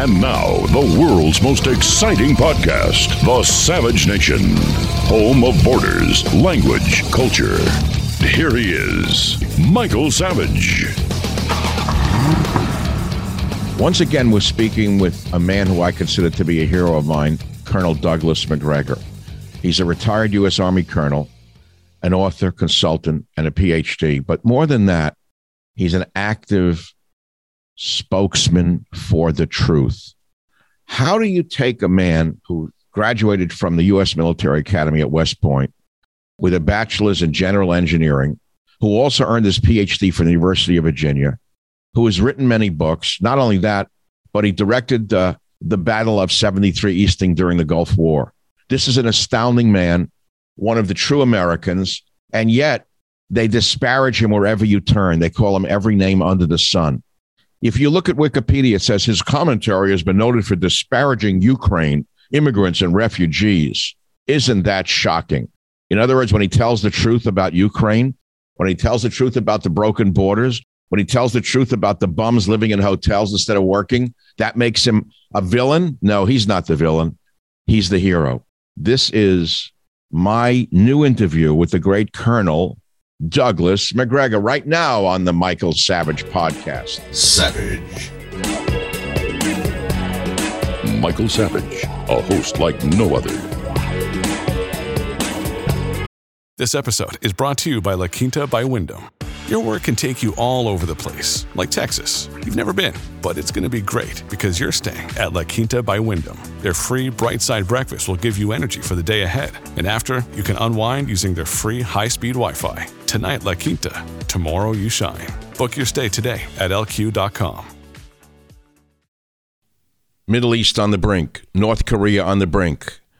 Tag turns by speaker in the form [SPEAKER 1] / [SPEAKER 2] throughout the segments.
[SPEAKER 1] And now, the world's most exciting podcast, The Savage Nation, home of borders, language, culture. Here he is, Michael Savage.
[SPEAKER 2] Once again, we're speaking with a man who I consider to be a hero of mine, Colonel Douglas Macgregor. He's a retired U.S. Army colonel, an author, consultant, and a PhD. But more than that, he's an active spokesman for the truth. How do you take a man who graduated from the U.S. Military Academy at West Point with a bachelor's in general engineering, who also earned his PhD from the University of Virginia, who has written many books? Not only that, but he directed the Battle of 73 Easting during the Gulf War. This is an astounding man, one of the true Americans, and yet they disparage him wherever you turn. They call him every name under the sun. If you look at Wikipedia, it says his commentary has been noted for disparaging Ukraine, immigrants, and refugees. Isn't that shocking? In other words, when he tells the truth about Ukraine, when he tells the truth about the broken borders, when he tells the truth about the bums living in hotels instead of working, that makes him a villain? No, he's not the villain. He's the hero. This is my new interview with the great Colonel Douglas Macgregor right now on the Michael Savage podcast.
[SPEAKER 1] Savage. Michael Savage, a host like no other.
[SPEAKER 3] This episode is brought to you by La Quinta by Wyndham. Your work can take you all over the place, like Texas. You've never been, but it's going to be great because you're staying at La Quinta by Wyndham. Their free bright side breakfast will give you energy for the day ahead. And after, you can unwind using their free high speed Wi Fi. Tonight, La Quinta. Tomorrow, you shine. Book your stay today at lq.com.
[SPEAKER 2] Middle East on the brink, North Korea on the brink.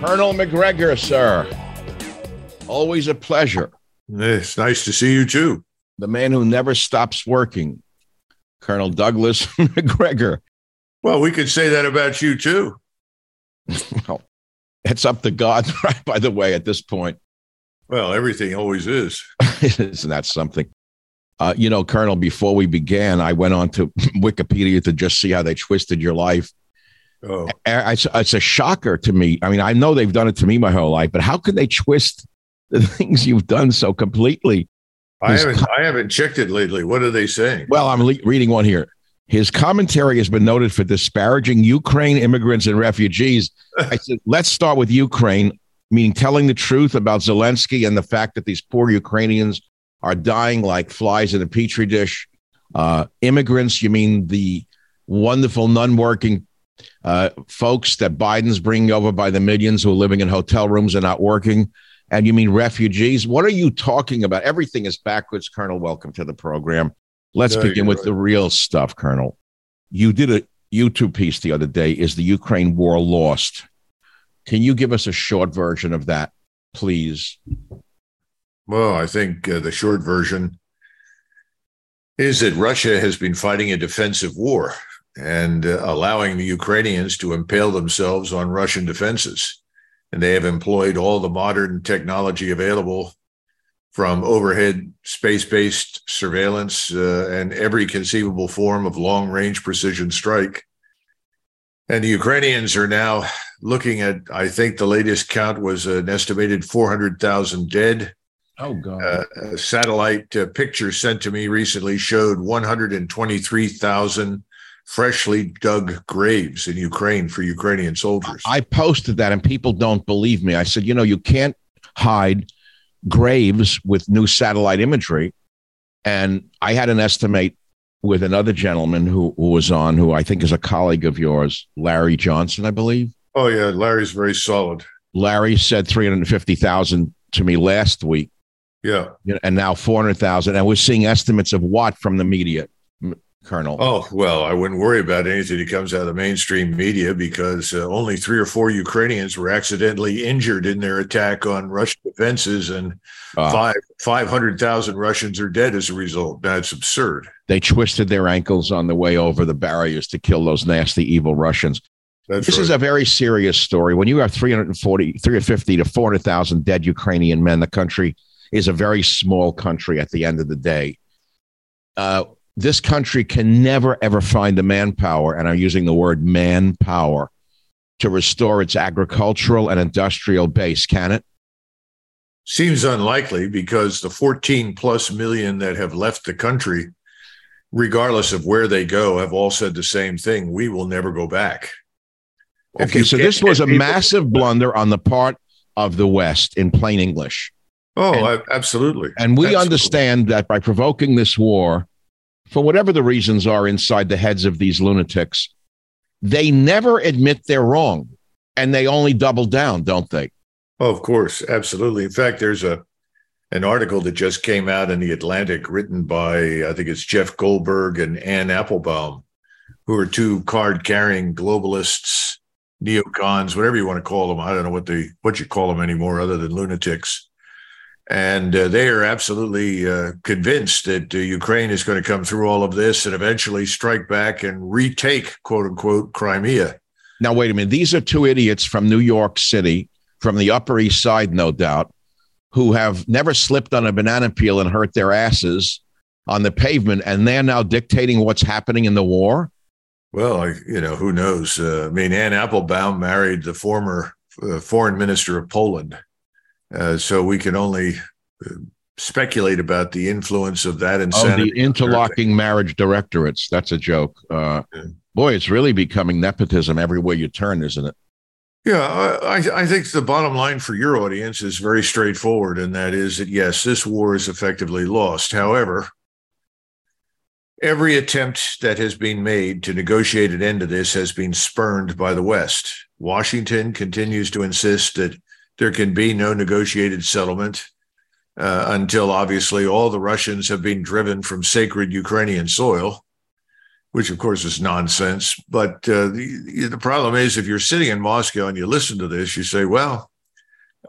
[SPEAKER 2] Colonel Macgregor, sir. Always a pleasure.
[SPEAKER 4] It's nice to see you too.
[SPEAKER 2] The man who never stops working, Colonel Douglas Macgregor.
[SPEAKER 4] Well, we could say that about you too.
[SPEAKER 2] well, it's up to God, right? By the way, at this point.
[SPEAKER 4] Well, everything always is.
[SPEAKER 2] Isn't that something? Uh, you know, Colonel, before we began, I went on to Wikipedia to just see how they twisted your life.
[SPEAKER 4] Oh.
[SPEAKER 2] It's, it's a shocker to me. I mean, I know they've done it to me my whole life, but how could they twist the things you've done so completely?
[SPEAKER 4] I haven't, I haven't checked it lately. What are they saying?
[SPEAKER 2] Well, I'm le- reading one here. His commentary has been noted for disparaging Ukraine immigrants and refugees. I said, let's start with Ukraine, meaning telling the truth about Zelensky and the fact that these poor Ukrainians are dying like flies in a petri dish. Uh, immigrants, you mean the wonderful non working uh, folks that Biden's bringing over by the millions who are living in hotel rooms and not working. And you mean refugees? What are you talking about? Everything is backwards, Colonel. Welcome to the program. Let's
[SPEAKER 4] No,
[SPEAKER 2] begin with
[SPEAKER 4] right.
[SPEAKER 2] the real stuff, Colonel. You did a YouTube piece the other day. Is the Ukraine war lost? Can you give us a short version of that, please?
[SPEAKER 4] Well, I think uh, the short version is that Russia has been fighting a defensive war and uh, allowing the Ukrainians to impale themselves on Russian defenses. And they have employed all the modern technology available from overhead space based surveillance uh, and every conceivable form of long range precision strike. And the Ukrainians are now looking at, I think the latest count was an estimated 400,000 dead.
[SPEAKER 2] Oh, God.
[SPEAKER 4] Uh, a satellite uh, picture sent to me recently showed 123,000 freshly dug graves in Ukraine for Ukrainian soldiers.
[SPEAKER 2] I posted that and people don't believe me. I said, you know, you can't hide graves with new satellite imagery. And I had an estimate with another gentleman who, who was on, who I think is a colleague of yours, Larry Johnson, I believe.
[SPEAKER 4] Oh, yeah. Larry's very solid.
[SPEAKER 2] Larry said 350,000 to me last week.
[SPEAKER 4] Yeah.
[SPEAKER 2] And now 400,000. And we're seeing estimates of what from the media. Colonel?
[SPEAKER 4] Oh, well, I wouldn't worry about anything that comes out of the mainstream media because uh, only three or four Ukrainians were accidentally injured in their attack on Russian defenses, and uh, five 500,000 Russians are dead as a result. That's absurd.
[SPEAKER 2] They twisted their ankles on the way over the barriers to kill those nasty, evil Russians. That's this right. is a very serious story. When you have 340, 350 to 400,000 dead Ukrainian men, the country is a very small country at the end of the day. Uh, this country can never ever find the manpower, and I'm using the word manpower, to restore its agricultural and industrial base, can it?
[SPEAKER 4] Seems unlikely because the 14 plus million that have left the country, regardless of where they go, have all said the same thing. We will never go back.
[SPEAKER 2] Okay, so this was a massive blunder on the part of the West in plain English.
[SPEAKER 4] Oh, and, absolutely.
[SPEAKER 2] And we
[SPEAKER 4] absolutely.
[SPEAKER 2] understand that by provoking this war, for whatever the reasons are inside the heads of these lunatics, they never admit they're wrong and they only double down, don't they?
[SPEAKER 4] Oh, of course, absolutely. In fact, there's a an article that just came out in the Atlantic written by I think it's Jeff Goldberg and Anne Applebaum, who are two card carrying globalists, neocons, whatever you want to call them. I don't know what they what you call them anymore other than lunatics and uh, they are absolutely uh, convinced that uh, Ukraine is going to come through all of this and eventually strike back and retake, quote unquote, Crimea.
[SPEAKER 2] Now, wait a minute. These are two idiots from New York City, from the Upper East Side, no doubt, who have never slipped on a banana peel and hurt their asses on the pavement, and they're now dictating what's happening in the war.
[SPEAKER 4] Well, I, you know, who knows? Uh, I mean, Anne Applebaum married the former uh, foreign minister of Poland. Uh, so we can only uh, speculate about the influence of that insanity.
[SPEAKER 2] Oh, the interlocking marriage directorates. That's a joke. Uh. Boy, it's really becoming nepotism everywhere you turn, isn't it?
[SPEAKER 4] Yeah, I, I think the bottom line for your audience is very straightforward, and that is that yes, this war is effectively lost. However, every attempt that has been made to negotiate an end to this has been spurned by the West. Washington continues to insist that there can be no negotiated settlement uh, until obviously all the Russians have been driven from sacred Ukrainian soil, which of course is nonsense. But uh, the, the problem is if you're sitting in Moscow and you listen to this, you say, well,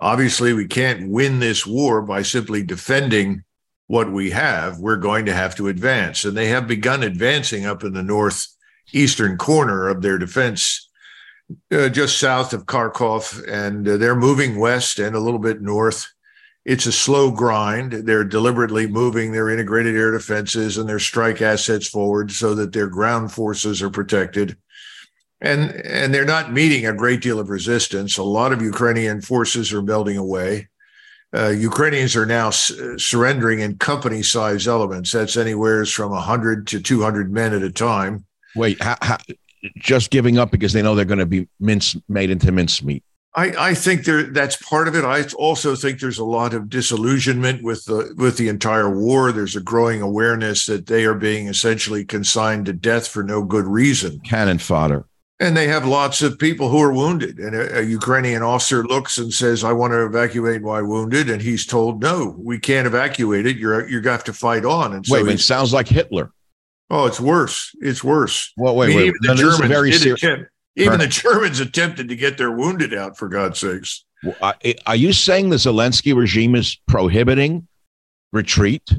[SPEAKER 4] obviously we can't win this war by simply defending what we have. We're going to have to advance. And they have begun advancing up in the northeastern corner of their defense uh, just south of Kharkov, and uh, they're moving west and a little bit north. It's a slow grind. They're deliberately moving their integrated air defenses and their strike assets forward so that their ground forces are protected. And, and they're not meeting a great deal of resistance. A lot of Ukrainian forces are melting away. Uh, Ukrainians are now s- surrendering in company size elements. That's anywhere from 100 to 200 men at a time.
[SPEAKER 2] Wait, how, how, just giving up because they know they're going to be mince made into mincemeat.
[SPEAKER 4] I, I think there that's part of it. I also think there's a lot of disillusionment with the with the entire war. There's a growing awareness that they are being essentially consigned to death for no good reason.
[SPEAKER 2] Cannon fodder.
[SPEAKER 4] And they have lots of people who are wounded. And a, a Ukrainian officer looks and says, "I want to evacuate my wounded," and he's told, "No, we can't evacuate it. You're you have to fight on." And
[SPEAKER 2] so wait, it sounds like Hitler.
[SPEAKER 4] Oh, it's worse. It's worse.
[SPEAKER 2] Well, wait, I mean,
[SPEAKER 4] wait.
[SPEAKER 2] Even
[SPEAKER 4] the Germans attempt, even the Germans attempted to get their wounded out. For God's sakes.
[SPEAKER 2] Well, are you saying the Zelensky regime is prohibiting retreat?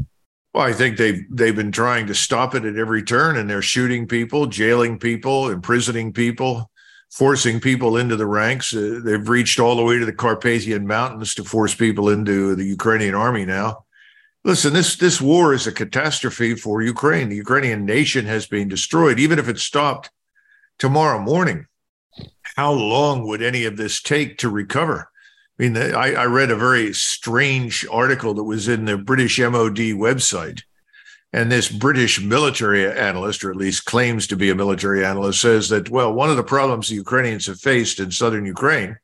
[SPEAKER 4] Well, I think they've they've been trying to stop it at every turn, and they're shooting people, jailing people, imprisoning people, forcing people into the ranks. Uh, they've reached all the way to the Carpathian Mountains to force people into the Ukrainian army now. Listen, this this war is a catastrophe for Ukraine. The Ukrainian nation has been destroyed. Even if it stopped tomorrow morning, how long would any of this take to recover? I mean, I, I read a very strange article that was in the British MOD website. And this British military analyst, or at least claims to be a military analyst, says that, well, one of the problems the Ukrainians have faced in southern Ukraine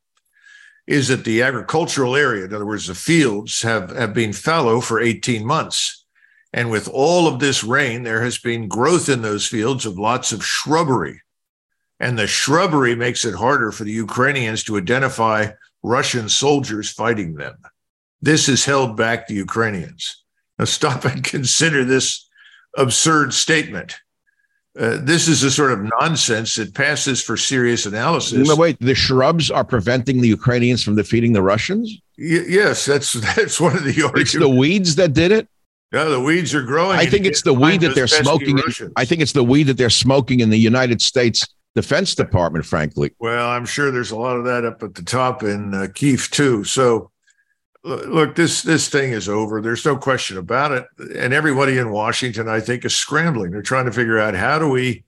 [SPEAKER 4] is that the agricultural area, in other words, the fields, have, have been fallow for 18 months. And with all of this rain, there has been growth in those fields of lots of shrubbery. And the shrubbery makes it harder for the Ukrainians to identify Russian soldiers fighting them. This has held back the Ukrainians. Now, stop and consider this absurd statement. Uh, this is a sort of nonsense that passes for serious analysis.
[SPEAKER 2] No, wait, the shrubs are preventing the Ukrainians from defeating the Russians?
[SPEAKER 4] Y- yes, that's that's one of the
[SPEAKER 2] arguments. It's the weeds that did it.
[SPEAKER 4] Yeah, the weeds are growing.
[SPEAKER 2] I think it's the weed that they're smoking. I think it's the weed that they're smoking in the United States Defense Department, frankly.
[SPEAKER 4] Well, I'm sure there's a lot of that up at the top in uh, Kiev too. So, look, this this thing is over. There's no question about it. And everybody in Washington, I think, is scrambling. They're trying to figure out how do we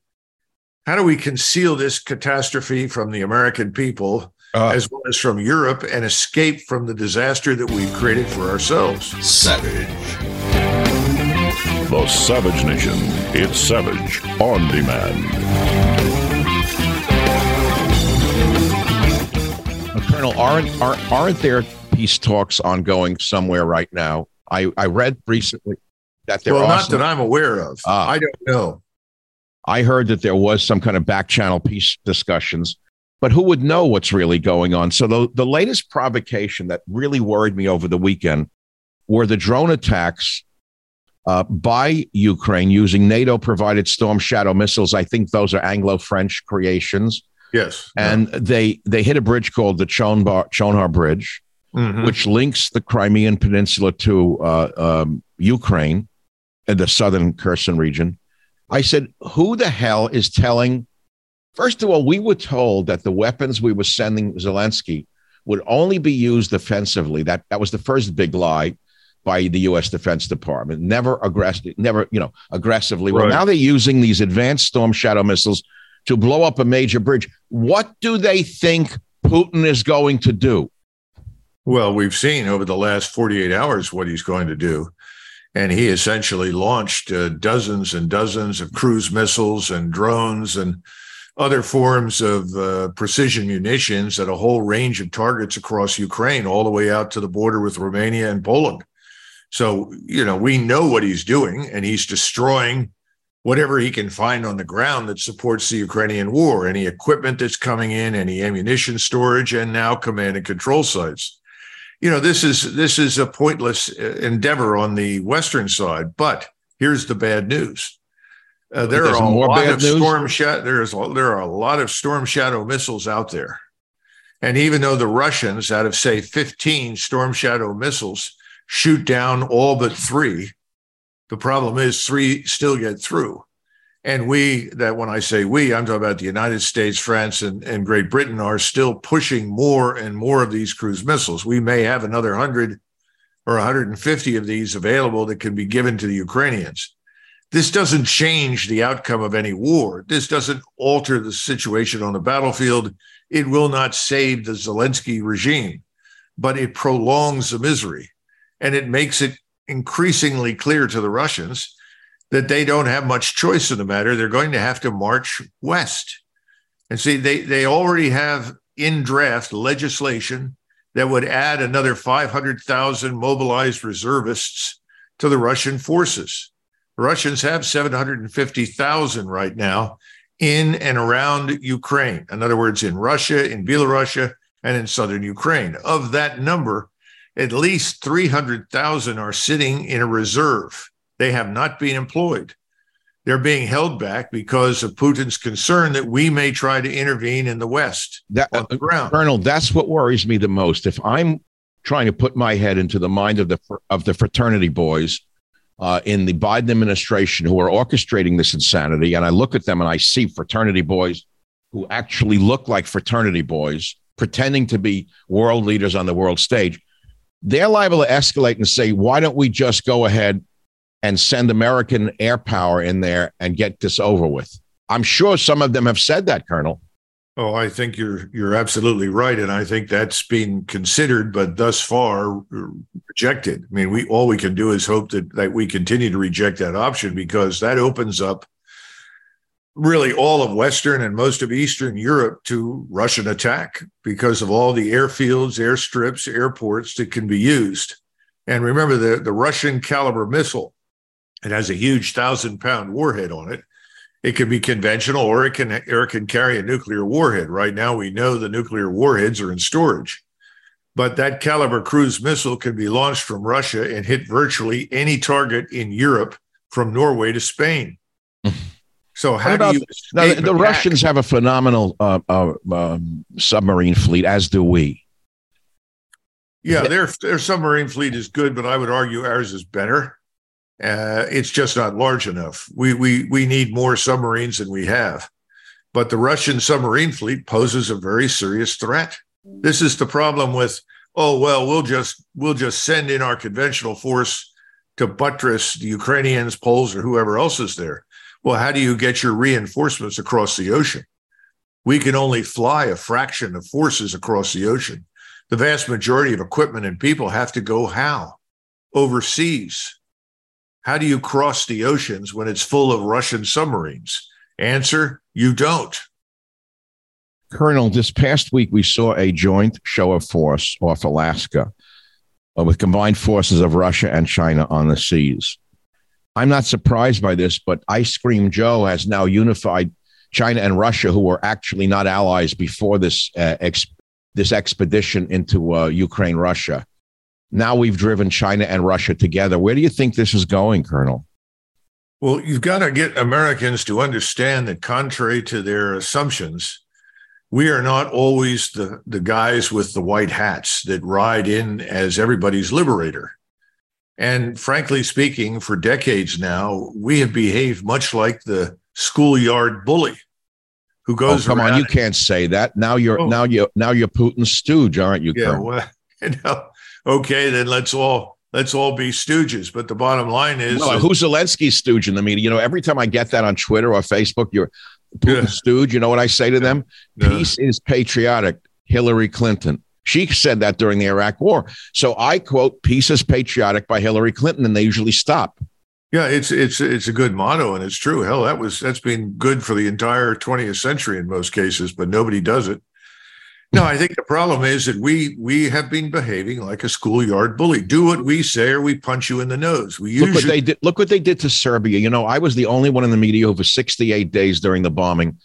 [SPEAKER 4] how do we conceal this catastrophe from the American people uh, as well as from Europe and escape from the disaster that we've created for ourselves.
[SPEAKER 1] Savage. The Savage Nation. It's Savage on demand.
[SPEAKER 2] Colonel, aren't, aren't aren't there peace talks ongoing somewhere right now? I I read recently that there.
[SPEAKER 4] Well, not that I'm aware of. Uh, I don't know.
[SPEAKER 2] I heard that there was some kind of back channel peace discussions, but who would know what's really going on? So the the latest provocation that really worried me over the weekend were the drone attacks uh, by Ukraine using NATO provided Storm Shadow missiles. I think those are Anglo French creations.
[SPEAKER 4] Yes.
[SPEAKER 2] And yeah. they they hit a bridge called the Chonbar, Chonhar Bridge, mm-hmm. which links the Crimean Peninsula to uh, um, Ukraine and the southern Kherson region. I said, who the hell is telling? First of all, we were told that the weapons we were sending Zelensky would only be used offensively. That that was the first big lie by the U.S. Defense Department. Never aggressive, never you know aggressively. Right. Well, now they're using these advanced Storm Shadow missiles to blow up a major bridge. What do they think Putin is going to do?
[SPEAKER 4] Well, we've seen over the last 48 hours what he's going to do. And he essentially launched uh, dozens and dozens of cruise missiles and drones and other forms of uh, precision munitions at a whole range of targets across Ukraine, all the way out to the border with Romania and Poland. So, you know, we know what he's doing, and he's destroying whatever he can find on the ground that supports the Ukrainian war, any equipment that's coming in, any ammunition storage, and now command and control sites. You know, this is this is a pointless uh, endeavor on the western side. But here's the bad news: uh, there are a lot of news? storm shadow. There's there are a lot of storm shadow missiles out there, and even though the Russians, out of say 15 storm shadow missiles, shoot down all but three the problem is three still get through. And we, that when I say we, I'm talking about the United States, France, and, and Great Britain are still pushing more and more of these cruise missiles. We may have another 100 or 150 of these available that can be given to the Ukrainians. This doesn't change the outcome of any war. This doesn't alter the situation on the battlefield. It will not save the Zelensky regime, but it prolongs the misery and it makes it increasingly clear to the Russians that they don't have much choice in the matter. They're going to have to march west. And see, they, they already have in draft legislation that would add another 500,000 mobilized reservists to the Russian forces. The Russians have 750,000 right now in and around Ukraine. In other words, in Russia, in Belarus, and in southern Ukraine. Of that number, at least 300,000 are sitting in a reserve. They have not been employed. They're being held back because of Putin's concern that we may try to intervene in the West
[SPEAKER 2] that, on the ground. Colonel, that's what worries me the most. If I'm trying to put my head into the mind of the of the fraternity boys uh, in the Biden administration who are orchestrating this insanity. And I look at them and I see fraternity boys who actually look like fraternity boys pretending to be world leaders on the world stage. They're liable to escalate and say, why don't we just go ahead and send American air power in there and get this over with? I'm sure some of them have said that, Colonel.
[SPEAKER 4] Oh, I think you're you're absolutely right, and I think that's been considered, but thus far uh, rejected. I mean, we all we can do is hope that that we continue to reject that option because that opens up really all of Western and most of Eastern Europe to Russian attack because of all the airfields, airstrips, airports that can be used. And remember the the Russian caliber missile, it has a huge thousand pound warhead on it it can be conventional or it can or it can carry a nuclear warhead. Right now, we know the nuclear warheads are in storage, but that caliber cruise missile can be launched from Russia and hit virtually any target in Europe from Norway to Spain. So how
[SPEAKER 2] about,
[SPEAKER 4] do you
[SPEAKER 2] now, the, the Russians have a phenomenal uh, uh, um, submarine fleet, as do we.
[SPEAKER 4] Yeah, their their submarine fleet is good, but I would argue ours is better. Uh, it's just not large enough. We we we need more submarines than we have. But the Russian submarine fleet poses a very serious threat. This is the problem with oh well we'll just we'll just send in our conventional force to buttress the Ukrainians, Poles, or whoever else is there. Well, how do you get your reinforcements across the ocean? We can only fly a fraction of forces across the ocean. The vast majority of equipment and people have to go how? Overseas how do you cross the oceans when it's full of Russian submarines? Answer you don't.
[SPEAKER 2] Colonel, this past week we saw a joint show of force off Alaska uh, with combined forces of Russia and China on the seas. I'm not surprised by this, but Ice Cream Joe has now unified China and Russia, who were actually not allies before this uh, ex- this expedition into uh, Ukraine, Russia. Now we've driven China and Russia together. Where do you think this is going, Colonel?
[SPEAKER 4] Well, you've got to get Americans to understand that, contrary to their assumptions, we are not always the, the guys with the white hats that ride in as everybody's liberator. And frankly speaking, for decades now, we have behaved much like the schoolyard bully who oh, goes.
[SPEAKER 2] Oh, come on, you can't say that. Now you're oh. now you now you're Putin's stooge, aren't you?
[SPEAKER 4] Yeah, Colonel? well, you know, okay, then let's all let's all be stooges. But the bottom line is
[SPEAKER 2] well, uh, who's Zelensky's stooge in the media? You know, every time I get that on Twitter or Facebook, you're Putin yeah. stooge. You know what I say to them? Yeah. Peace is patriotic. Hillary Clinton. She said that during the Iraq War. So I quote "Peace is patriotic" by Hillary Clinton, and they usually stop.
[SPEAKER 4] Yeah, it's it's it's a good motto, and it's true. Hell, that was that's been good for the entire 20th century in most cases, but nobody does it. No, I think the problem is that we we have been behaving like a schoolyard bully. Do what we say, or we punch you in the nose. We
[SPEAKER 2] usually- look what they did. Look what they did to Serbia. You know, I was the only one in the media over 68 days during the bombing.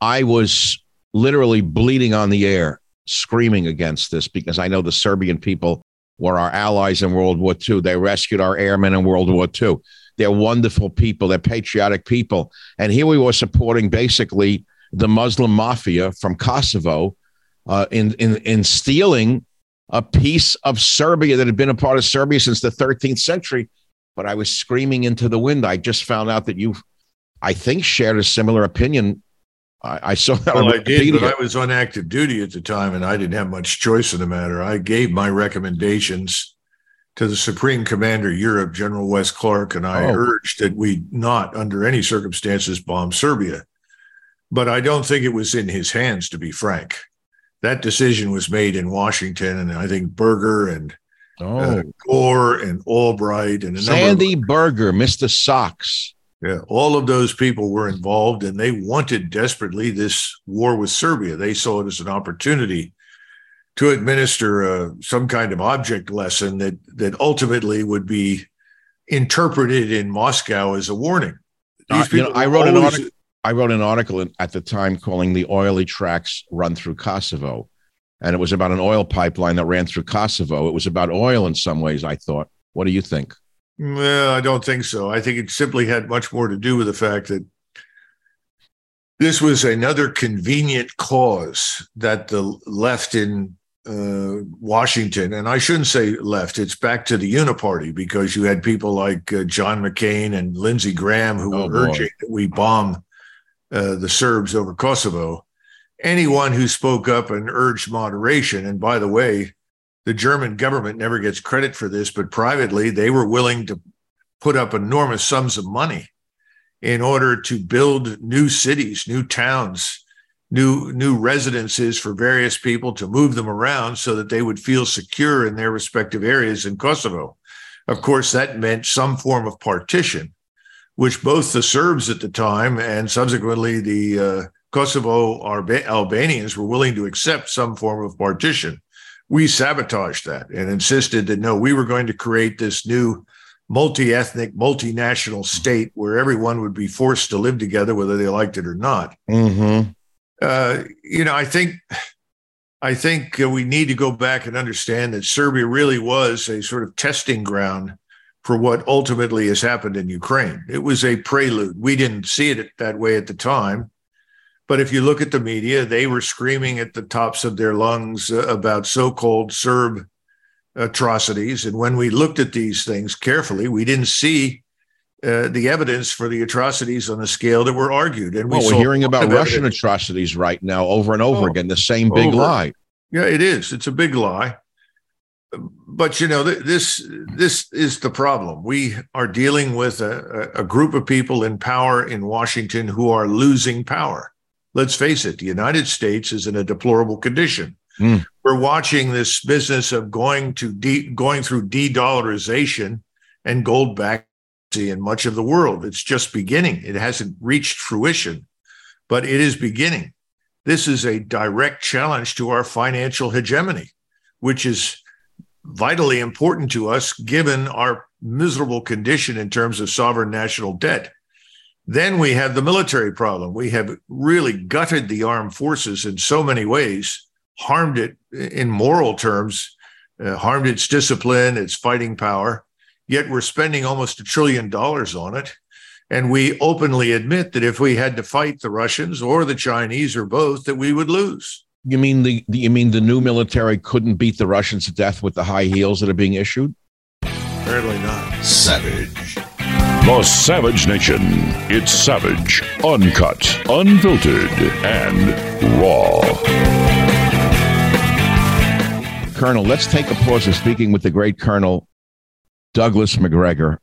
[SPEAKER 2] I was literally bleeding on the air, screaming against this because I know the Serbian people were our allies in World War II. They rescued our airmen in World War II. They're wonderful people. They're patriotic people. And here we were supporting basically the Muslim mafia from Kosovo uh, in, in, in stealing a piece of Serbia that had been a part of Serbia since the 13th century. But I was screaming into the wind. I just found out that you, I think, shared a similar opinion. I, I saw that.
[SPEAKER 4] Well, I did, but I was on active duty at the time, and I didn't have much choice in the matter. I gave my recommendations to the Supreme Commander Europe, General Wes Clark, and I oh. urged that we not, under any circumstances, bomb Serbia. But I don't think it was in his hands, to be frank that decision was made in Washington, and I think Berger and oh. uh, Gore and Albright and
[SPEAKER 2] Sandy of, Berger, Mr. Socks.
[SPEAKER 4] Yeah, all of those people were involved, and they wanted desperately this war with Serbia. They saw it as an opportunity to administer uh, some kind of object lesson that that ultimately would be interpreted in Moscow as a warning.
[SPEAKER 2] Uh, you know, I wrote always, an article. I wrote an article at the time calling the oily tracks run through Kosovo. And it was about an oil pipeline that ran through Kosovo. It was about oil in some ways, I thought. What do you think?
[SPEAKER 4] Well, I don't think so. I think it simply had much more to do with the fact that this was another convenient cause that the left in uh, Washington, and I shouldn't say left, it's back to the Uniparty because you had people like uh, John McCain and Lindsey Graham who
[SPEAKER 2] Oh,
[SPEAKER 4] were
[SPEAKER 2] boy.
[SPEAKER 4] urging that we bomb uh, the Serbs over Kosovo. Anyone who spoke up and urged moderation, and by the way, the German government never gets credit for this, but privately, they were willing to put up enormous sums of money in order to build new cities, new towns, new new residences for various people to move them around so that they would feel secure in their respective areas in Kosovo. Of course, that meant some form of partition, which both the Serbs at the time and subsequently the uh, Kosovo Alba- Albanians were willing to accept some form of partition. We sabotaged that and insisted that no, we were going to create this new multi-ethnic, multinational state where everyone would be forced to live together, whether they liked it or not
[SPEAKER 2] Mm-hmm.
[SPEAKER 4] uh, you know, I think I think uh, we need to go back and understand that Serbia really was a sort of testing ground for what ultimately has happened in Ukraine. It was a prelude. We didn't see it that way at the time. But if you look at the media, they were screaming at the tops of their lungs uh, about so called Serb atrocities. And when we looked at these things carefully, we didn't see uh, the evidence for the atrocities on the scale that were argued. And we
[SPEAKER 2] Well, we're hearing about Russian
[SPEAKER 4] evidence.
[SPEAKER 2] atrocities right now over and over
[SPEAKER 4] Oh,
[SPEAKER 2] again. The same big
[SPEAKER 4] over.
[SPEAKER 2] lie.
[SPEAKER 4] Yeah, it is. It's a big lie. But you know, th- this this is the problem. We are dealing with a, a group of people in power in Washington who are losing power. Let's face it, the United States is in a deplorable condition.
[SPEAKER 2] Hmm.
[SPEAKER 4] We're watching this business of going to de- going through de-dollarization and gold back in much of the world. It's just beginning. It hasn't reached fruition, but it is beginning. This is a direct challenge to our financial hegemony, which is vitally important to us given our miserable condition in terms of sovereign national debt. Then we have the military problem. We have really gutted the armed forces in so many ways, harmed it in moral terms, uh, harmed its discipline, its fighting power. Yet we're spending almost a trillion dollars on it. And we openly admit that if we had to fight the Russians or the Chinese or both, that we would lose.
[SPEAKER 2] You mean the, the you mean the new military couldn't beat the Russians to death with the high heels that are being issued?
[SPEAKER 4] Apparently not.
[SPEAKER 1] Savage. The Savage Nation. It's savage, uncut, unfiltered, and raw.
[SPEAKER 2] Colonel, let's take a pause of speaking with the great Colonel Douglas Macgregor.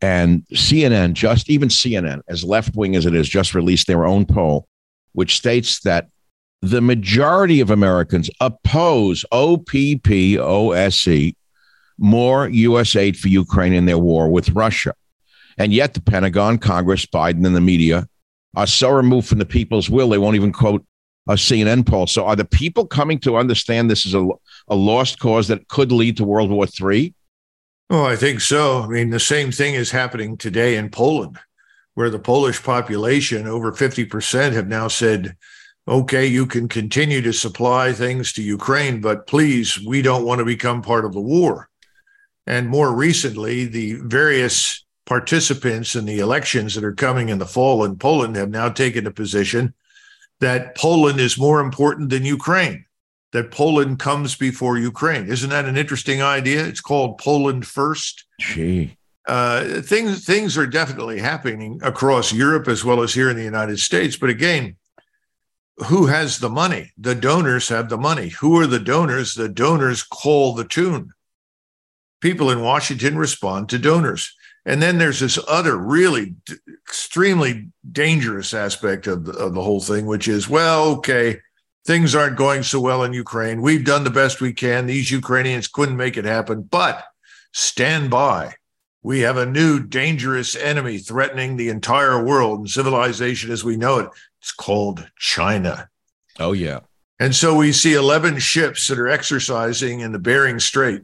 [SPEAKER 2] And CNN, just even CNN, as left wing as it is, just released their own poll, which states that the majority of Americans oppose OPP OSC, more U.S. aid for Ukraine in their war with Russia. And yet the Pentagon, Congress, Biden, and the media are so removed from the people's will, they won't even quote a CNN poll. So are the people coming to understand this is a, a lost cause that could lead to World War III?
[SPEAKER 4] Oh, I think so. I mean, the same thing is happening today in Poland, where the Polish population, over 50%, have now said, okay, you can continue to supply things to Ukraine, but please, we don't want to become part of the war. And more recently, the various participants in the elections that are coming in the fall in Poland have now taken a position that Poland is more important than Ukraine that Poland comes before Ukraine. Isn't that an interesting idea? It's called Poland First.
[SPEAKER 2] Gee.
[SPEAKER 4] Uh, things things are definitely happening across Europe as well as here in the United States. But again, who has the money? The donors have the money. Who are the donors? The donors call the tune. People in Washington respond to donors. And then there's this other really d- extremely dangerous aspect of the, of the whole thing, which is, well, okay, things aren't going so well in Ukraine. We've done the best we can. These Ukrainians couldn't make it happen, but stand by. We have a new dangerous enemy threatening the entire world and civilization as we know it. It's called China.
[SPEAKER 2] Oh, yeah.
[SPEAKER 4] And so we see 11 ships that are exercising in the Bering Strait,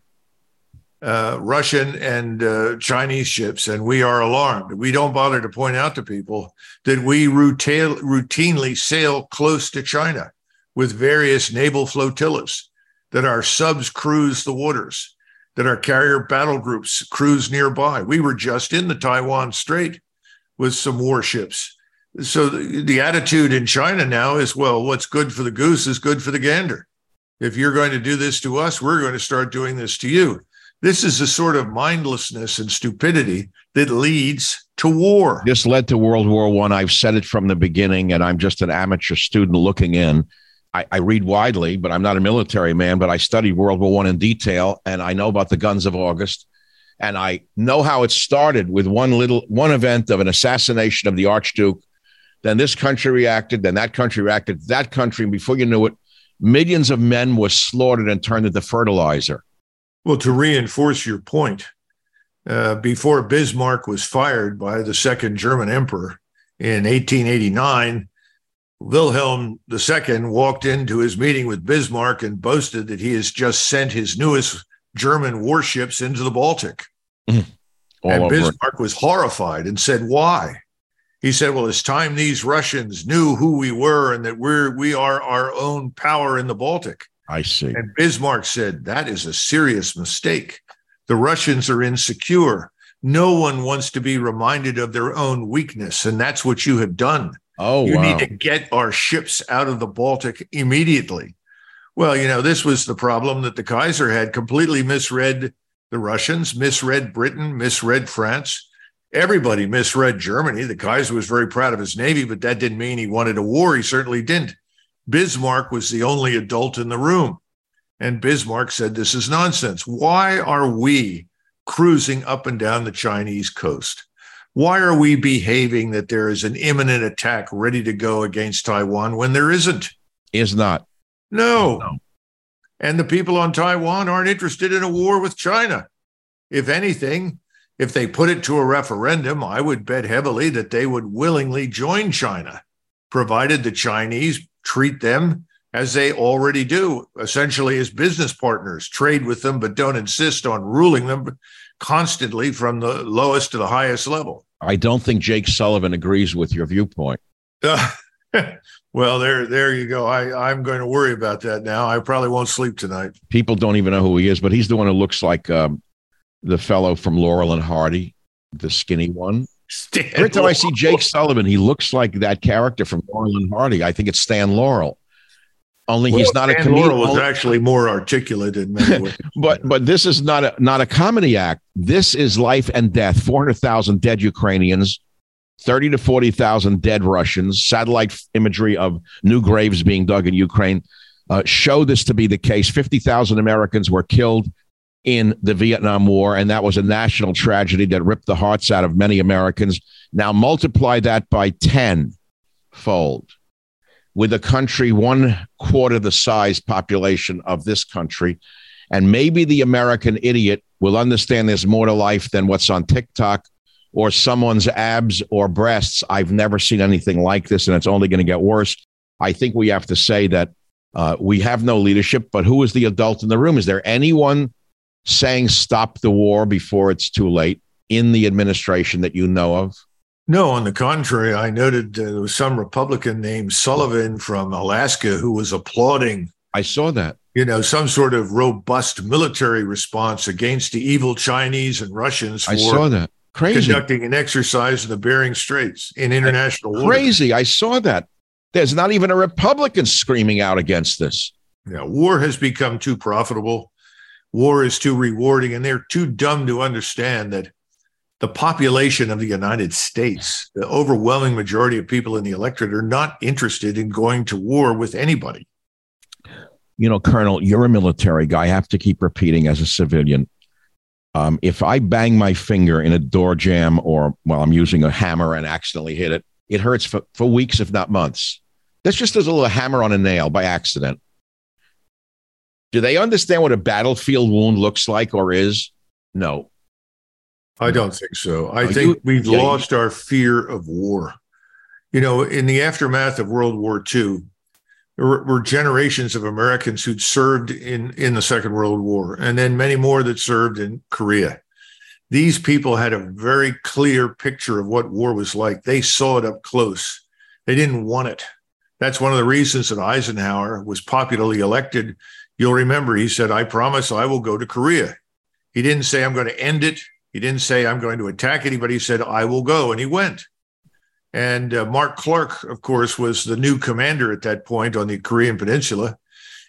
[SPEAKER 4] uh, Russian and uh, Chinese ships, and we are alarmed. We don't bother to point out to people that we routine, routinely sail close to China with various naval flotillas, that our subs cruise the waters, that our carrier battle groups cruise nearby. We were just in the Taiwan Strait with some warships. So the, the attitude in China now is well, what's good for the goose is good for the gander. If you're going to do this to us, we're going to start doing this to you. This is the sort of mindlessness and stupidity that leads to war.
[SPEAKER 2] This led to World War One. I've said it from the beginning, and I'm just an amateur student looking in. I, I, read widely, but I'm not a military man. But I studied World War One in detail, and I know about the guns of August, and I know how it started with one little one event of an assassination of the Archduke. Then this country reacted. Then that country reacted. That country, and before you knew it, millions of men were slaughtered and turned into fertilizer.
[SPEAKER 4] Well, to reinforce your point, uh, before Bismarck was fired by the second German emperor in 1889, Wilhelm II walked into his meeting with Bismarck and boasted that he has just sent his newest German warships into the Baltic. Mm, and Bismarck was horrified and said, Why? He said, Well, it's time these Russians knew who we were and that we're we are our own power in the Baltic.
[SPEAKER 2] I see.
[SPEAKER 4] And Bismarck said, That is a serious mistake. The Russians are insecure. No one wants to be reminded of their own weakness. And that's what you have done.
[SPEAKER 2] Oh,
[SPEAKER 4] you
[SPEAKER 2] wow.
[SPEAKER 4] need to get our ships out of the Baltic immediately. Well, you know, this was the problem that the Kaiser had completely misread the Russians, misread Britain, misread France. Everybody misread Germany. The Kaiser was very proud of his navy, but that didn't mean he wanted a war. He certainly didn't. Bismarck was the only adult in the room. And Bismarck said, This is nonsense. Why are we cruising up and down the Chinese coast? Why are we behaving that there is an imminent attack ready to go against Taiwan when there isn't?
[SPEAKER 2] Is not.
[SPEAKER 4] No. no. And the people on Taiwan aren't interested in a war with China. If anything, if they put it to a referendum, I would bet heavily that they would willingly join China, provided the Chinese treat them as they already do, essentially as business partners, trade with them, but don't insist on ruling them constantly from the lowest to the highest level.
[SPEAKER 2] I don't think Jake Sullivan agrees with your viewpoint. Uh,
[SPEAKER 4] well, there, there you go. I, I'm going to worry about that now. I probably won't sleep tonight.
[SPEAKER 2] People don't even know who he is, but he's the one who looks like um, the fellow from Laurel and Hardy, the skinny one. Stan Every time Laurel. I see Jake Sullivan, he looks like that character from Laurel and Hardy. I think it's Stan Laurel. Only well, he's not Stan a comedian.
[SPEAKER 4] Laurel was actually more articulate in many ways.
[SPEAKER 2] but but this is not a not a comedy act. This is life and death. Four hundred thousand dead Ukrainians, thirty to forty thousand dead Russians. Satellite imagery of new graves being dug in Ukraine uh, show this to be the case. Fifty thousand Americans were killed in the Vietnam War, and that was a national tragedy that ripped the hearts out of many Americans. Now multiply that by tenfold with a country one quarter the size population of this country. And maybe the American idiot will understand there's more to life than what's on TikTok or someone's abs or breasts. I've never seen anything like this, and it's only going to get worse. I think we have to say that uh, we have no leadership, but who is the adult in the room? Is there anyone saying stop the war before it's too late in the administration that you know of?
[SPEAKER 4] No, on the contrary, I noted uh, there was some Republican named Sullivan from Alaska who was applauding.
[SPEAKER 2] I saw that.
[SPEAKER 4] You know, some sort of robust military response against the evil Chinese and Russians for
[SPEAKER 2] I saw that. Crazy.
[SPEAKER 4] conducting an exercise in the Bering Straits in international
[SPEAKER 2] water. Crazy. I saw that. There's not even a Republican screaming out against this.
[SPEAKER 4] Yeah, war has become too profitable war is too rewarding and they're too dumb to understand that the population of the United States, the overwhelming majority of people in the electorate, are not interested in going to war with anybody.
[SPEAKER 2] You know, Colonel, you're a military guy. I have to keep repeating as a civilian. Um, if I bang my finger in a door jamb or while I'm using a hammer and accidentally hit it, it hurts for, for weeks, if not months. That's just as a little hammer on a nail by accident. Do they understand what a battlefield wound looks like or is? No.
[SPEAKER 4] I don't think so. I think you, we've yeah, lost our fear of war. You know, in the aftermath of World War II, there were generations of Americans who'd served in, in the Second World War, and then many more that served in Korea. These people had a very clear picture of what war was like. They saw it up close. They didn't want it. That's one of the reasons that Eisenhower was popularly elected You'll remember he said, I promise I will go to Korea. He didn't say, I'm going to end it. He didn't say, I'm going to attack anybody. He said, I will go. And he went. And uh, Mark Clark, of course, was the new commander at that point on the Korean Peninsula.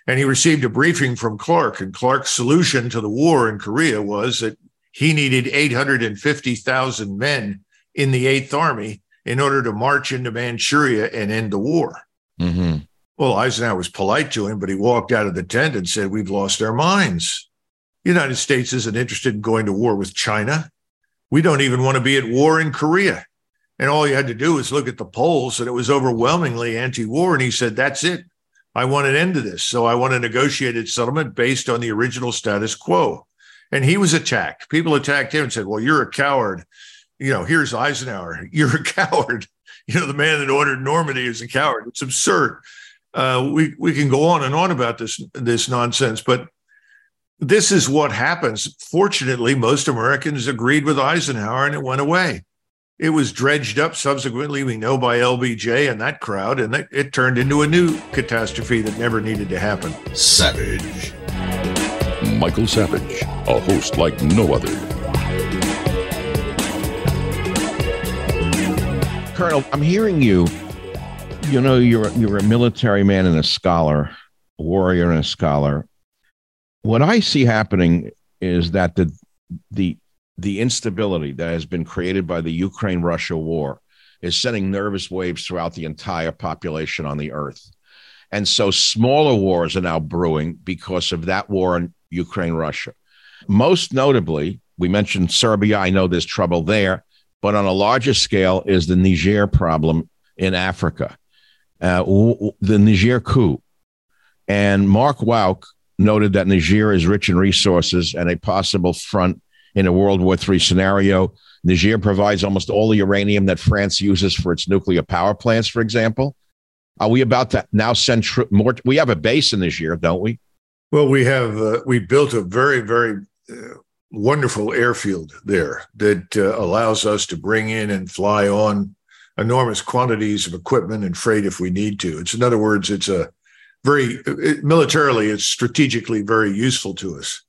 [SPEAKER 4] And he received a briefing from Clark, and Clark's solution to the war in Korea was that he needed 850,000 men in the Eighth Army in order to march into Manchuria and end the war. Mm-hmm. Well, Eisenhower was polite to him, but he walked out of the tent and said, We've lost our minds. The United States isn't interested in going to war with China. We don't even want to be at war in Korea. And all you had to do was look at the polls, and it was overwhelmingly anti war. And he said, That's it. I want an end to this. So I want a negotiated settlement based on the original status quo. And he was attacked. People attacked him and said, Well, you're a coward. You know, here's Eisenhower. You're a coward. You know, the man that ordered Normandy is a coward. It's absurd. Uh, we we can go on and on about this this nonsense, but this is what happens. Fortunately, most Americans agreed with Eisenhower, and it went away. It was dredged up subsequently, we know, by LBJ and that crowd, and it, it turned into a new catastrophe that never needed to happen.
[SPEAKER 1] Savage. Michael Savage, a host like no other.
[SPEAKER 2] Colonel, I'm hearing you you know you're you're a military man and a scholar, a warrior and a scholar. What I see happening is that the the the instability that has been created by the Ukraine Russia war is sending nervous waves throughout the entire population on the earth. And so smaller wars are now brewing because of that war in Ukraine Russia. Most notably, we mentioned Serbia. I know there's trouble there, but on a larger scale is the Niger problem in Africa uh, the Niger coup. And Mark Wauck noted that Niger is rich in resources and a possible front in a World War III scenario. Niger provides almost all the uranium that France uses for its nuclear power plants, for example. Are we about to now send tr- more? We have a base in Niger, don't we?
[SPEAKER 4] Well, we have. Uh, we built a very, very uh, wonderful airfield there that uh, allows us to bring in and fly on enormous quantities of equipment and freight if we need to. It's in other words, it's a very it, militarily, it's strategically very useful to us.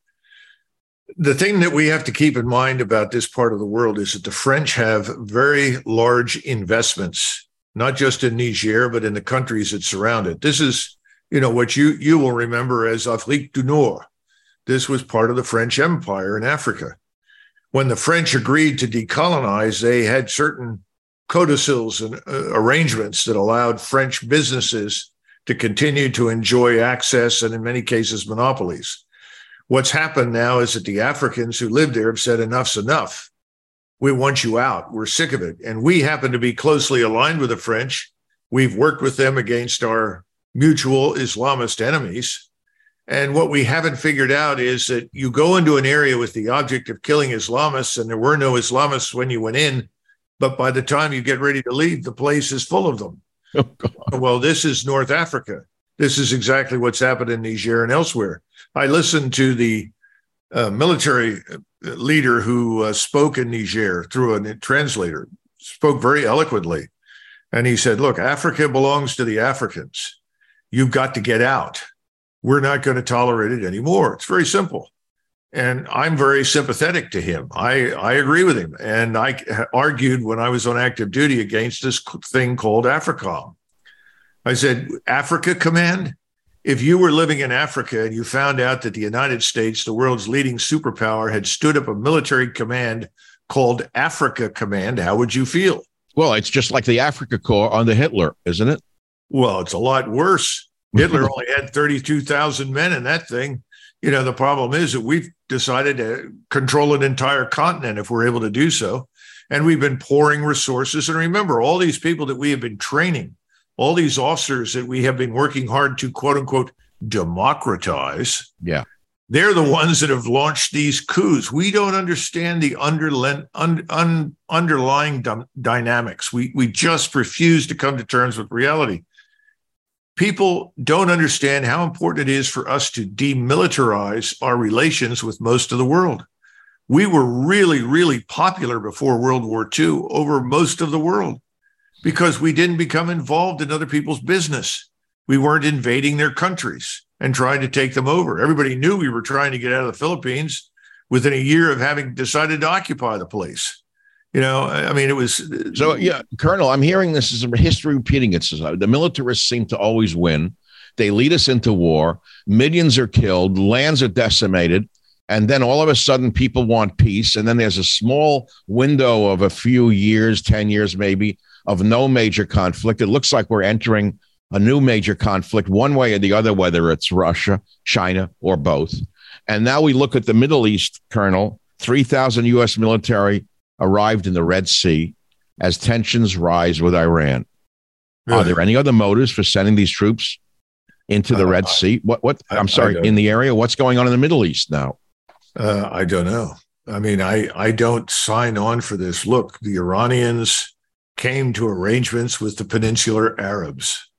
[SPEAKER 4] The thing that we have to keep in mind about this part of the world is that the French have very large investments, not just in Niger, but in the countries that surround it. This is, you know, what you you will remember as Afrique du Nord. This was part of the French Empire in Africa. When the French agreed to decolonize, they had certain codicils and uh, arrangements that allowed French businesses to continue to enjoy access and, in many cases, monopolies. What's happened now is that the Africans who live there have said, enough's enough. We want you out. We're sick of it. And we happen to be closely aligned with the French. We've worked with them against our mutual Islamist enemies. And what we haven't figured out is that you go into an area with the object of killing Islamists, and there were no Islamists when you went in but by the time you get ready to leave, the place is full of them. Oh, well, this is North Africa. This is exactly what's happened in Niger and elsewhere. I listened to the uh, military uh, leader who uh, spoke in Niger through a translator, spoke very eloquently. And he said, Look, Africa belongs to the Africans. You've got to get out. We're not going to tolerate it anymore. It's very simple and I'm very sympathetic to him. I, I agree with him. And I argued when I was on active duty against this thing called AFRICOM. I said, Africa Command, if you were living in Africa and you found out that the United States, the world's leading superpower, had stood up a military command called Africa Command, how would you feel?
[SPEAKER 2] Well, it's just like the Afrika Korps under Hitler, isn't it?
[SPEAKER 4] Well, it's a lot worse. Hitler only had 32,000 men in that thing you know, the problem is that we've decided to control an entire continent if we're able to do so. And we've been pouring resources. And remember, all these people that we have been training, all these officers that we have been working hard to quote unquote democratize.
[SPEAKER 2] Yeah.
[SPEAKER 4] They're the ones that have launched these coups. We don't understand the underlen, un, un, underlying dynamics. We, we just refuse to come to terms with reality people don't understand how important it is for us to demilitarize our relations with most of the world. We were really, really popular before World War II over most of the world because we didn't become involved in other people's business. We weren't invading their countries and trying to take them over. Everybody knew we were trying to get out of the Philippines within a year of having decided to occupy the place. You know, I mean, it was
[SPEAKER 2] so. Yeah, Colonel, I'm hearing this is a history repeating itself. The militarists seem to always win. They lead us into war. Millions are killed. Lands are decimated. And then all of a sudden, people want peace. And then there's a small window of a few years, 10 years maybe, of no major conflict. It looks like we're entering a new major conflict, one way or the other, whether it's Russia, China, or both. And now we look at the Middle East, Colonel. 3,000 U.S. military arrived in the Red Sea as tensions rise with Iran. Really? Are there any other motives for sending these troops into the uh, Red Sea? What? What? I'm sorry, in the area. What's going on in the Middle East now?
[SPEAKER 4] Uh, I don't know. I mean, I I don't sign on for this. Look, the Iranians came to arrangements with the Peninsular Arabs.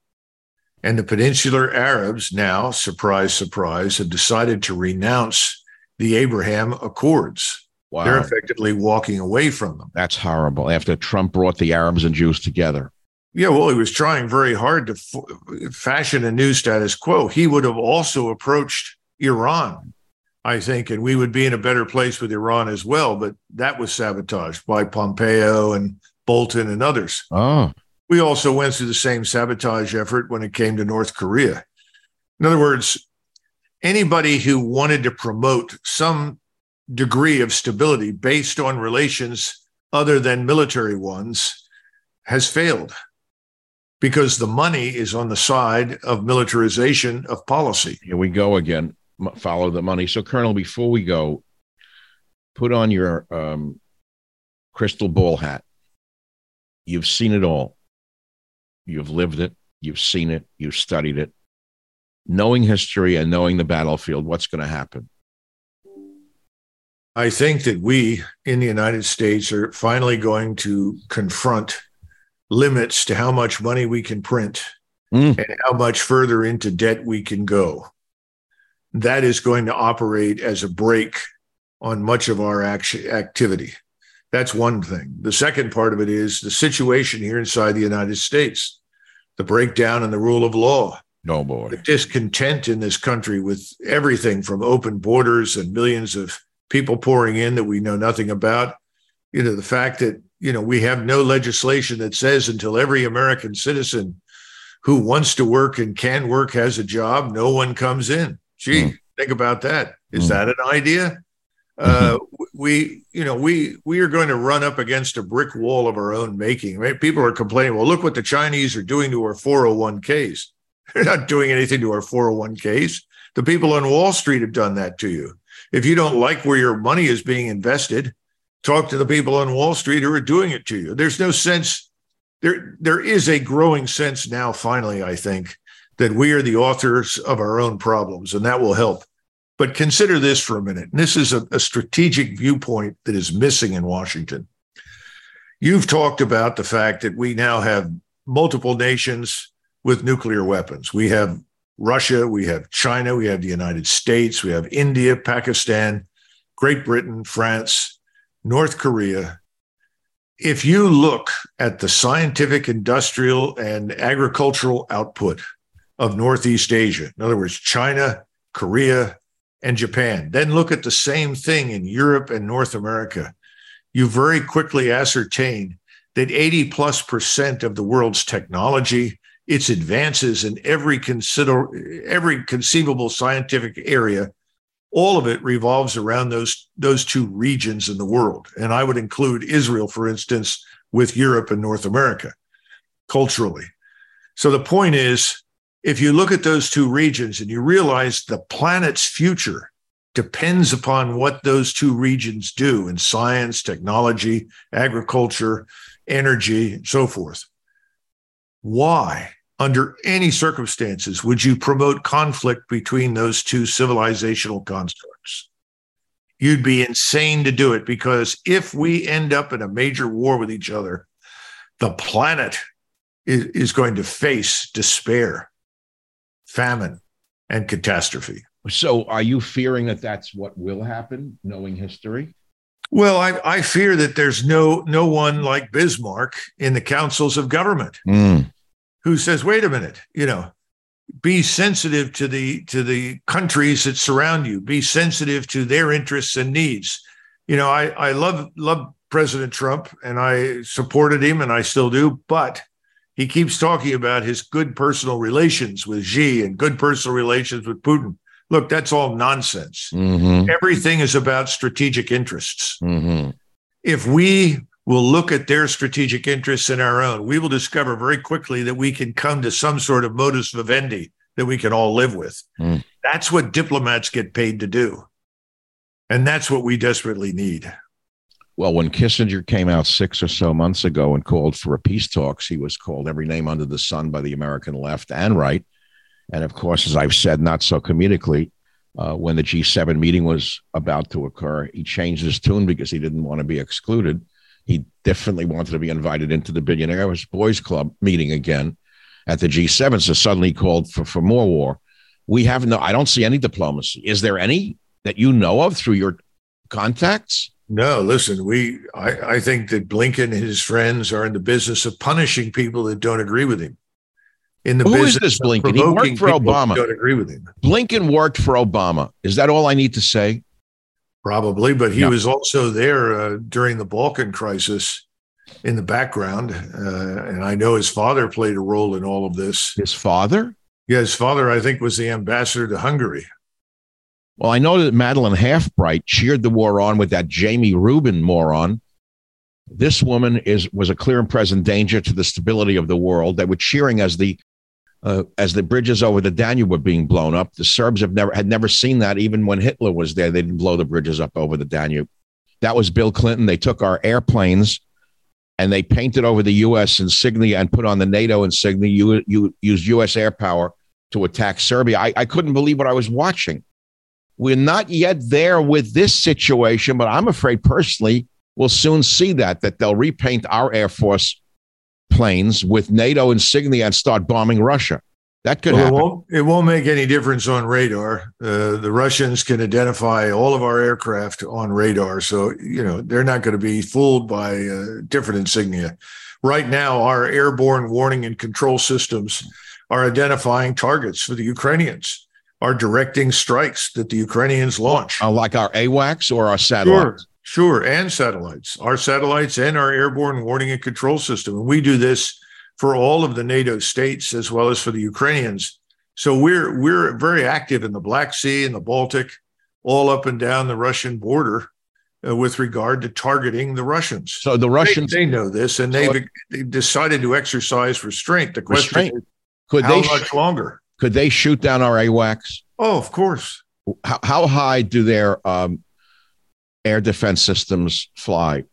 [SPEAKER 4] And the Peninsular Arabs now, surprise, surprise, have decided to renounce the Abraham Accords. Wow. They're effectively walking away from them.
[SPEAKER 2] That's horrible. After Trump brought the Arabs and Jews together.
[SPEAKER 4] Yeah, well, he was trying very hard to f- fashion a new status quo. He would have also approached Iran, I think, and we would be in a better place with Iran as well. But that was sabotaged by Pompeo and Bolton and others.
[SPEAKER 2] Oh.
[SPEAKER 4] We also went through the same sabotage effort when it came to North Korea. In other words, anybody who wanted to promote some degree of stability based on relations other than military ones has failed because the money is on the side of militarization of policy.
[SPEAKER 2] Here we go again. Follow the money. So, Colonel, before we go, put on your um, crystal ball hat. You've seen it all. You've lived it. You've seen it. You've studied it. Knowing history and knowing the battlefield, what's going to happen?
[SPEAKER 4] I think that we in the United States are finally going to confront limits to how much money we can print mm. and how much further into debt we can go. That is going to operate as a brake on much of our action, activity. That's one thing. The second part of it is the situation here inside the United States, the breakdown in the rule of law.
[SPEAKER 2] No boy.
[SPEAKER 4] The discontent in this country with everything from open borders and millions of people pouring in that we know nothing about. You know, the fact that, you know, we have no legislation that says until every American citizen who wants to work and can work has a job, no one comes in. Gee, mm. think about that. Is mm. that an idea? uh, we, you know, we we are going to run up against a brick wall of our own making. Right? People are complaining. Well, look what the Chinese are doing to our 401ks. They're not doing anything to our 401ks. The people on Wall Street have done that to you. If you don't like where your money is being invested, talk to the people on Wall Street who are doing it to you. There's no sense. There, there is a growing sense now, finally, I think, that we are the authors of our own problems, and that will help. But consider this for a minute. And this is a, a strategic viewpoint that is missing in Washington. You've talked about the fact that we now have multiple nations with nuclear weapons. We have Russia, we have China, we have the United States, we have India, Pakistan, Great Britain, France, North Korea. If you look at the scientific, industrial, and agricultural output of Northeast Asia, in other words, China, Korea, and Japan. Then look at the same thing in Europe and North America. You very quickly ascertain that 80 plus percent of the world's technology, its advances in every consider every conceivable scientific area, all of it revolves around those those two regions in the world. And I would include Israel, for instance, with Europe and North America culturally. So the point is if you look at those two regions and you realize the planet's future depends upon what those two regions do in science, technology, agriculture, energy, and so forth. Why, under any circumstances, would you promote conflict between those two civilizational constructs? You'd be insane to do it because if we end up in a major war with each other, the planet is, is going to face despair famine, and catastrophe.
[SPEAKER 2] So, are you fearing that that's what will happen, knowing history?
[SPEAKER 4] Well, I, I fear that there's no no one like Bismarck in the councils of government
[SPEAKER 2] mm.
[SPEAKER 4] Who says, "Wait a minute, you know, be sensitive to the to the countries that surround you. Be sensitive to their interests and needs." You know, I I love love President Trump and I supported him and I still do, but He keeps talking about his good personal relations with Xi and good personal relations with Putin. Look, that's all nonsense.
[SPEAKER 2] Mm-hmm.
[SPEAKER 4] Everything is about strategic interests.
[SPEAKER 2] Mm-hmm.
[SPEAKER 4] If we will look at their strategic interests and our own, we will discover very quickly that we can come to some sort of modus vivendi that we can all live with.
[SPEAKER 2] Mm.
[SPEAKER 4] That's what diplomats get paid to do. And that's what we desperately need.
[SPEAKER 2] Well, when Kissinger came out six or so months ago and called for a peace talks, he was called every name under the sun by the American left and right. And of course, as I've said, not so comedically, uh, when the G7 meeting was about to occur, he changed his tune because he didn't want to be excluded. He definitely wanted to be invited into the Billionaires Boys Club meeting again at the G7. So suddenly he called for, for more war. We have no, I don't see any diplomacy. Is there any that you know of through your contacts?
[SPEAKER 4] No, listen, we I, I think that Blinken and his friends are in the business of punishing people that don't agree with him. In the
[SPEAKER 2] Who is
[SPEAKER 4] business
[SPEAKER 2] this Blinken? He worked for Obama.
[SPEAKER 4] Don't agree with him,
[SPEAKER 2] Blinken worked for Obama. Is that all I need to say?
[SPEAKER 4] Probably, but he
[SPEAKER 2] Yeah.
[SPEAKER 4] was also there uh, during the Balkan crisis in the background, uh, and I know his father played a role in all of this.
[SPEAKER 2] His father?
[SPEAKER 4] Yeah, his father, I think, was the ambassador to Hungary.
[SPEAKER 2] Well, I know that Madeleine Halfbright cheered the war on with that Jamie Rubin moron. This woman is was a clear and present danger to the stability of the world. They were cheering as the uh, as the bridges over the Danube were being blown up. The Serbs have never had never seen that. Even when Hitler was there, they didn't blow the bridges up over the Danube. That was Bill Clinton. They took our airplanes and they painted over the U.S. insignia and put on the NATO insignia. You, you used U.S. air power to attack Serbia. I, I couldn't believe what I was watching. We're not yet there with this situation, but I'm afraid personally we'll soon see that that they'll repaint our Air Force planes with NATO insignia and start bombing Russia. That could
[SPEAKER 4] Well, it
[SPEAKER 2] happen.
[SPEAKER 4] won't, it won't make any difference on radar. Uh, the Russians can identify all of our aircraft on radar. So, you know, they're not going to be fooled by uh, different insignia. Right now, our airborne warning and control systems are identifying targets for the Ukrainians, are directing strikes that the Ukrainians launch.
[SPEAKER 2] Uh, like our AWACS or our satellites.
[SPEAKER 4] Sure, sure, and satellites, our satellites and our airborne warning and control system. And we do this for all of the NATO states as well as for the Ukrainians. So we're we're very active in the Black Sea and the Baltic, all up and down the Russian border uh, with regard to targeting the Russians.
[SPEAKER 2] So the Russians
[SPEAKER 4] they know this, and
[SPEAKER 2] So-
[SPEAKER 4] they've, they've decided to exercise restraint. The question
[SPEAKER 2] Restraint.
[SPEAKER 4] is,
[SPEAKER 2] could
[SPEAKER 4] how
[SPEAKER 2] they
[SPEAKER 4] much
[SPEAKER 2] sh-
[SPEAKER 4] longer?
[SPEAKER 2] could they shoot down our AWACS?
[SPEAKER 4] Oh, of course.
[SPEAKER 2] How, how high do their um, air defense systems fly?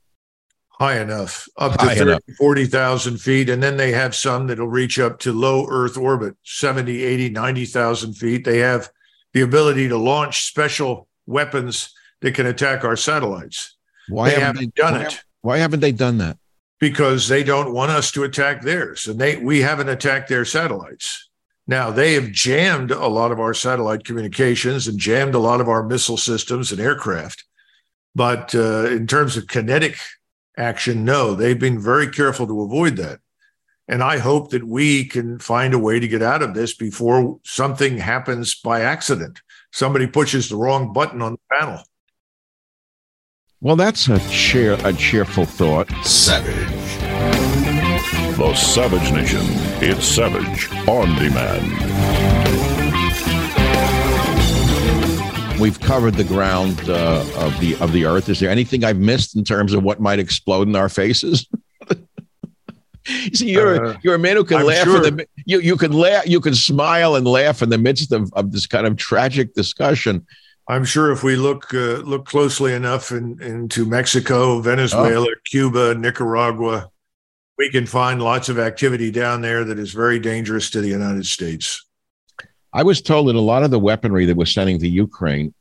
[SPEAKER 4] high enough, up
[SPEAKER 2] High
[SPEAKER 4] to 30,
[SPEAKER 2] enough.
[SPEAKER 4] 40,000 feet. And then they have some that'll reach up to low Earth orbit, 70, 80, 90,000 feet. They have the ability to launch special weapons that can attack our satellites
[SPEAKER 2] Why
[SPEAKER 4] They
[SPEAKER 2] haven't
[SPEAKER 4] haven't
[SPEAKER 2] they
[SPEAKER 4] done
[SPEAKER 2] why
[SPEAKER 4] it.
[SPEAKER 2] Why haven't they done that?
[SPEAKER 4] because they don't want us to attack theirs. And they we haven't attacked their satellites. Now, they have jammed a lot of our satellite communications and jammed a lot of our missile systems and aircraft. But uh, in terms of kinetic action, no, they've been very careful to avoid that. And I hope that we can find a way to get out of this before something happens by accident. Somebody pushes the wrong button on the panel.
[SPEAKER 2] Well, that's a cheer a cheerful thought.
[SPEAKER 5] Savage.
[SPEAKER 1] The Savage Nation. It's Savage on demand.
[SPEAKER 2] We've covered the ground uh, of the of the earth. Is there anything I've missed in terms of what might explode in our faces? You See, you're
[SPEAKER 4] Uh,
[SPEAKER 2] you're a man who can
[SPEAKER 4] I'm
[SPEAKER 2] laugh.
[SPEAKER 4] sure.
[SPEAKER 2] The, you you can laugh. You can smile and laugh in the midst of, of this kind of tragic discussion.
[SPEAKER 4] I'm sure if we look uh, look closely enough in, into Mexico, Venezuela, Cuba, Nicaragua, we can find lots of activity down there that is very dangerous to the United States.
[SPEAKER 2] I was told that a lot of the weaponry that we're sending to Ukraine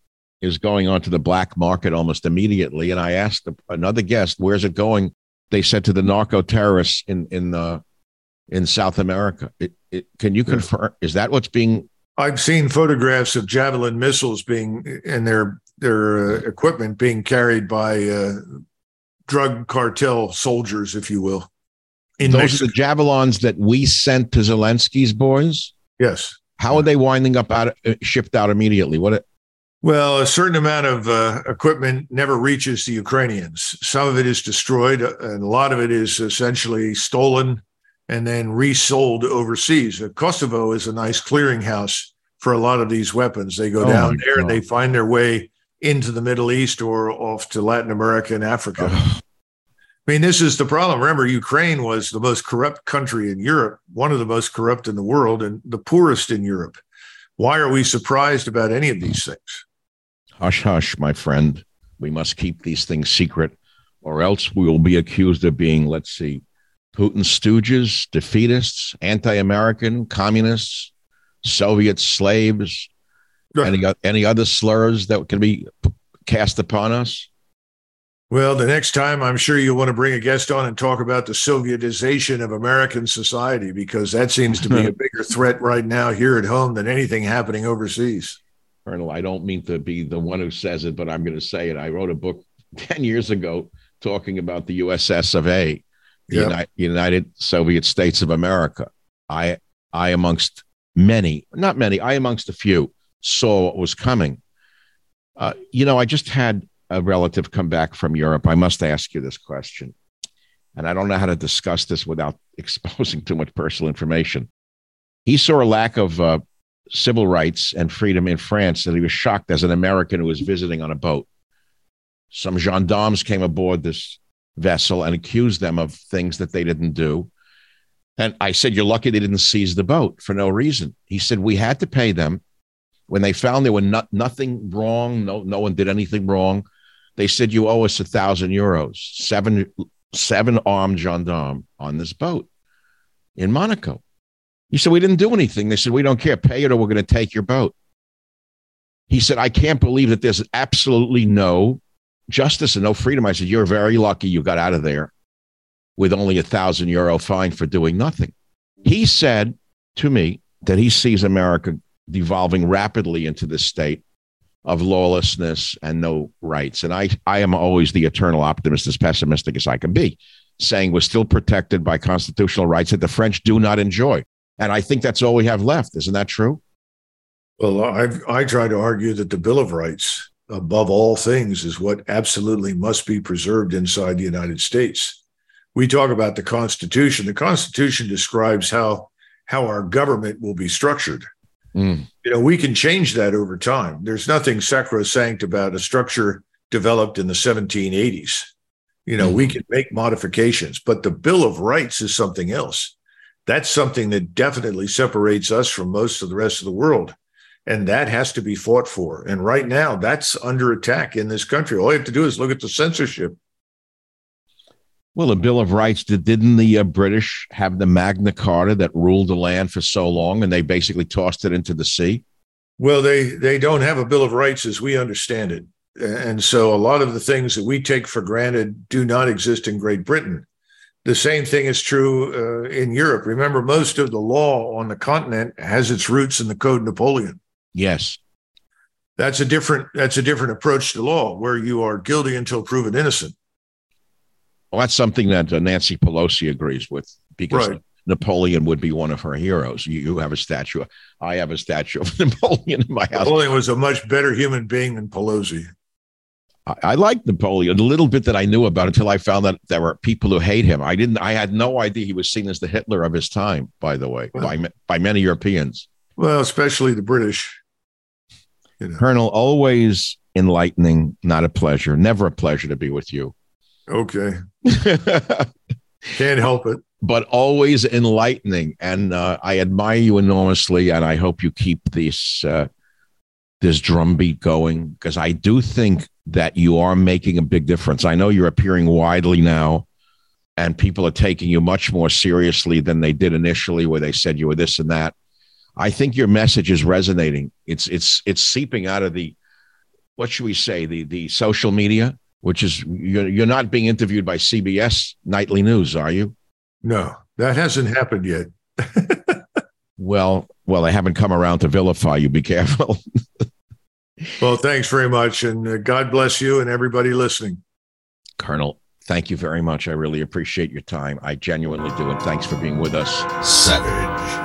[SPEAKER 2] is going onto the black market almost immediately. And I asked another guest, "Where's it going?" They said to the narco terrorists in in uh, in South America. It, it, can you confirm? Is that what's being?
[SPEAKER 4] I've seen photographs of javelin missiles being and their their uh, equipment being carried by uh, drug cartel soldiers, if you will, in
[SPEAKER 2] Those
[SPEAKER 4] Mexico.
[SPEAKER 2] are the javelins that we sent to Zelensky's boys.
[SPEAKER 4] yes.
[SPEAKER 2] How are they winding up out uh, shipped out immediately? What?
[SPEAKER 4] It- Well, a certain amount of uh, equipment never reaches the Ukrainians. Some of it is destroyed, uh, and a lot of it is essentially stolen and then resold overseas. Uh, Kosovo is a nice clearinghouse for a lot of these weapons. They go
[SPEAKER 2] Oh,
[SPEAKER 4] down there and they find their way into the Middle East or off to Latin America and Africa.
[SPEAKER 2] Ugh.
[SPEAKER 4] I mean, this is the problem. Remember, Ukraine was the most corrupt country in Europe, one of the most corrupt in the world, and the poorest in Europe. Why are we surprised about any of these things?
[SPEAKER 2] Hush, hush, my friend. We must keep these things secret, or else we will be accused of being, let's see, Putin stooges, defeatists, anti American, communists, Soviet slaves, any, any other slurs that can be cast upon us.
[SPEAKER 4] Well, the next time I'm sure you'll want to bring a guest on and talk about the Sovietization of American society because that seems to be a bigger threat right now here at home than anything happening overseas.
[SPEAKER 2] Colonel, I don't mean to be the one who says it, but I'm going to say it. I wrote a book 10 years ago talking about the USS of A, the
[SPEAKER 4] Yep.
[SPEAKER 2] Uni- United Soviet States of America. I, I amongst many, not many, I amongst a few, saw what was coming. Uh, you know, I just had a relative come back from Europe. I must ask you this question. And I don't know how to discuss this without exposing too much personal information. He saw a lack of uh, civil rights and freedom in France, and he was shocked as an American who was visiting on a boat. Some gendarmes came aboard this vessel and accused them of things that they didn't do. And I said, You're lucky they didn't seize the boat for no reason. He said, We had to pay them. When they found there were not, nothing wrong, no, no one did anything wrong, they said, You owe us a thousand euros, seven, seven armed gendarmes on this boat in Monaco. He said, We didn't do anything. They said, We don't care. Pay it or we're going to take your boat. He said, I can't believe that there's absolutely no justice and no freedom. I said, You're very lucky you got out of there with only a thousand euro fine for doing nothing. He said to me that he sees America devolving rapidly into this state of lawlessness and no rights. And I, I am always the eternal optimist, as pessimistic as I can be, saying we're still protected by constitutional rights that the French do not enjoy. And I think that's all we have left. Isn't that true?
[SPEAKER 4] Well, I I try to argue that the Bill of Rights, above all things, is what absolutely must be preserved inside the United States. We talk about the Constitution. The Constitution describes how how our government will be structured.
[SPEAKER 2] Mm.
[SPEAKER 4] You know, we can change that over time. There's nothing sacrosanct about a structure developed in the 1780s. You know, we can make modifications, but the Bill of Rights is something else. That's something that definitely separates us from most of the rest of the world. And that has to be fought for. And right now, that's under attack in this country. All you have to do is look at the censorship.
[SPEAKER 2] Well, the Bill of Rights, did, didn't the uh, British have the Magna Carta that ruled the land for so long and they basically tossed it into the sea?
[SPEAKER 4] Well, they they don't have a Bill of Rights as we understand it. And so a lot of the things that we take for granted do not exist in Great Britain. The same thing is true uh, in Europe. Remember, most of the law on the continent has its roots in the Code Napoleon.
[SPEAKER 2] Yes.
[SPEAKER 4] That's a different that's a different approach to law, where you are guilty until proven innocent.
[SPEAKER 2] Well, that's something that uh, Nancy Pelosi agrees with because
[SPEAKER 4] Right.
[SPEAKER 2] Napoleon would be one of her heroes. You, you have a statue. I have a statue of Napoleon in my house.
[SPEAKER 4] Napoleon was a much better human being than Pelosi.
[SPEAKER 2] I, I like Napoleon a little bit that I knew about until I found that there were people who hate him. I didn't. I had no idea he was seen as the Hitler of his time. By the way,
[SPEAKER 4] Well-
[SPEAKER 2] by by many Europeans.
[SPEAKER 4] Well, especially the British. You know.
[SPEAKER 2] Colonel, always enlightening, not a pleasure. Never a pleasure to be with you.
[SPEAKER 4] Okay, can't help it.
[SPEAKER 2] but always enlightening. And uh, I admire you enormously, and I hope you keep this uh, this drumbeat going because I do think that you are making a big difference. I know you're appearing widely now, and people are taking you much more seriously than they did initially, where they said you were this and that. I think your message is resonating. It's it's it's seeping out of the what should we say the the social media, which is you're you're not being interviewed by CBS nightly news, are you?
[SPEAKER 4] No, that hasn't happened yet.
[SPEAKER 2] Well, well, I haven't come around to vilify you. Be careful.
[SPEAKER 4] Well, thanks very much, and uh, God bless you and everybody listening.
[SPEAKER 2] Colonel, thank you very much. I really appreciate your time. I genuinely do. And thanks for being with us.
[SPEAKER 1] Savage.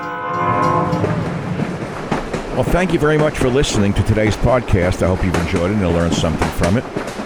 [SPEAKER 2] Well, thank you very much for listening to today's podcast. I hope you've enjoyed it and you'll something from it.